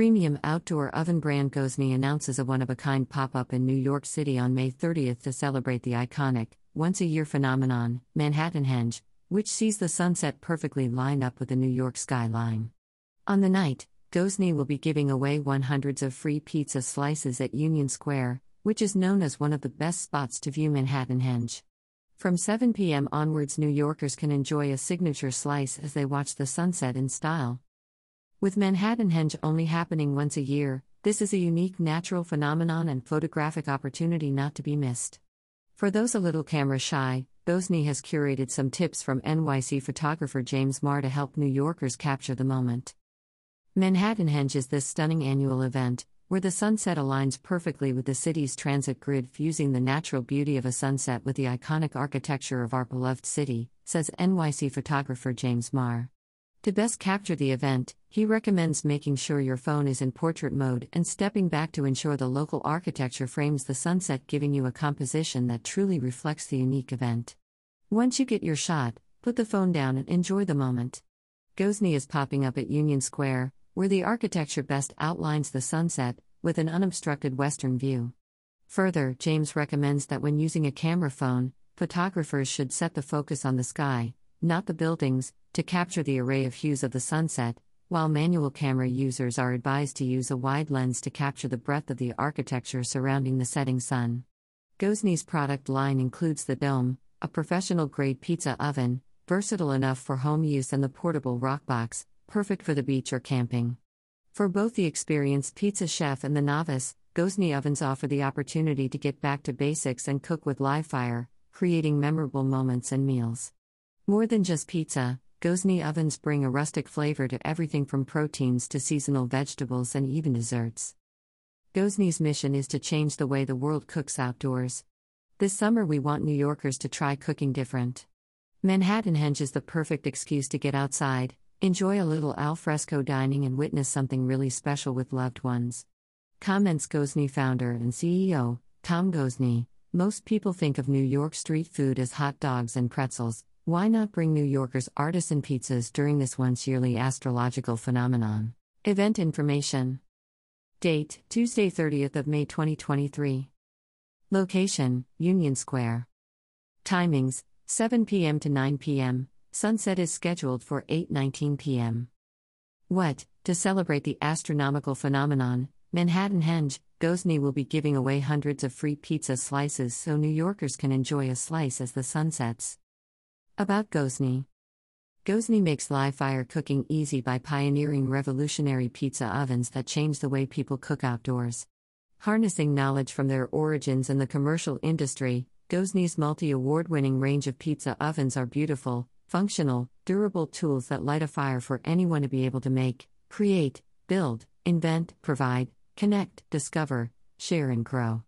Premium outdoor oven brand Gozney announces a one of a kind pop up in New York City on May 30th to celebrate the iconic, once a year phenomenon, Manhattanhenge, which sees the sunset perfectly lined up with the New York skyline. On the night, Gozney will be giving away 100s of free pizza slices at Union Square, which is known as one of the best spots to view Manhattanhenge. From 7 p.m. onwards, New Yorkers can enjoy a signature slice as they watch the sunset in style. With Manhattan Manhattanhenge only happening once a year, this is a unique natural phenomenon and photographic opportunity not to be missed. For those a little camera shy, Gozney has curated some tips from NYC photographer James Marr to help New Yorkers capture the moment. Manhattan Manhattanhenge is this stunning annual event, where the sunset aligns perfectly with the city's transit grid, fusing the natural beauty of a sunset with the iconic architecture of our beloved city, says NYC photographer James Marr. To best capture the event, he recommends making sure your phone is in portrait mode and stepping back to ensure the local architecture frames the sunset, giving you a composition that truly reflects the unique event. Once you get your shot, put the phone down and enjoy the moment. Gozney is popping up at Union Square, where the architecture best outlines the sunset, with an unobstructed western view. Further, James recommends that when using a camera phone, photographers should set the focus on the sky, not the buildings, to capture the array of hues of the sunset, while manual camera users are advised to use a wide lens to capture the breadth of the architecture surrounding the setting sun. Gozney's product line includes the Dome, a professional grade pizza oven, versatile enough for home use, and the portable Roccbox, perfect for the beach or camping. For both the experienced pizza chef and the novice, Gozney ovens offer the opportunity to get back to basics and cook with live fire, creating memorable moments and meals. More than just pizza, Gozney ovens bring a rustic flavor to everything from proteins to seasonal vegetables and even desserts. Gozney's mission is to change the way the world cooks outdoors. This summer, we want New Yorkers to try cooking different. Manhattan Manhattanhenge is the perfect excuse to get outside, Enjoy a little alfresco dining and witness something really special with loved ones. Comments Gozney founder and CEO, Tom Gozney. Most people think of New York street food as hot dogs and pretzels. Why not bring New Yorkers artisan pizzas during this once yearly astrological phenomenon? Event information. Date Tuesday, 30th of May 2023. Location Union Square. Timings 7 p.m. to 9 p.m. Sunset is scheduled for 8:19 p.m. What? To celebrate the astronomical phenomenon, Manhattanhenge, Gozney will be giving away hundreds of free pizza slices so New Yorkers can enjoy a slice as the sun sets. About Gozney. Gozney makes live fire cooking easy by pioneering revolutionary pizza ovens that change the way people cook outdoors. Harnessing knowledge from their origins in the commercial industry, Gozney's multi award winning range of pizza ovens are beautiful, functional, durable tools that light a fire for anyone to be able to make, create, build, invent, provide, connect, discover, share, and grow.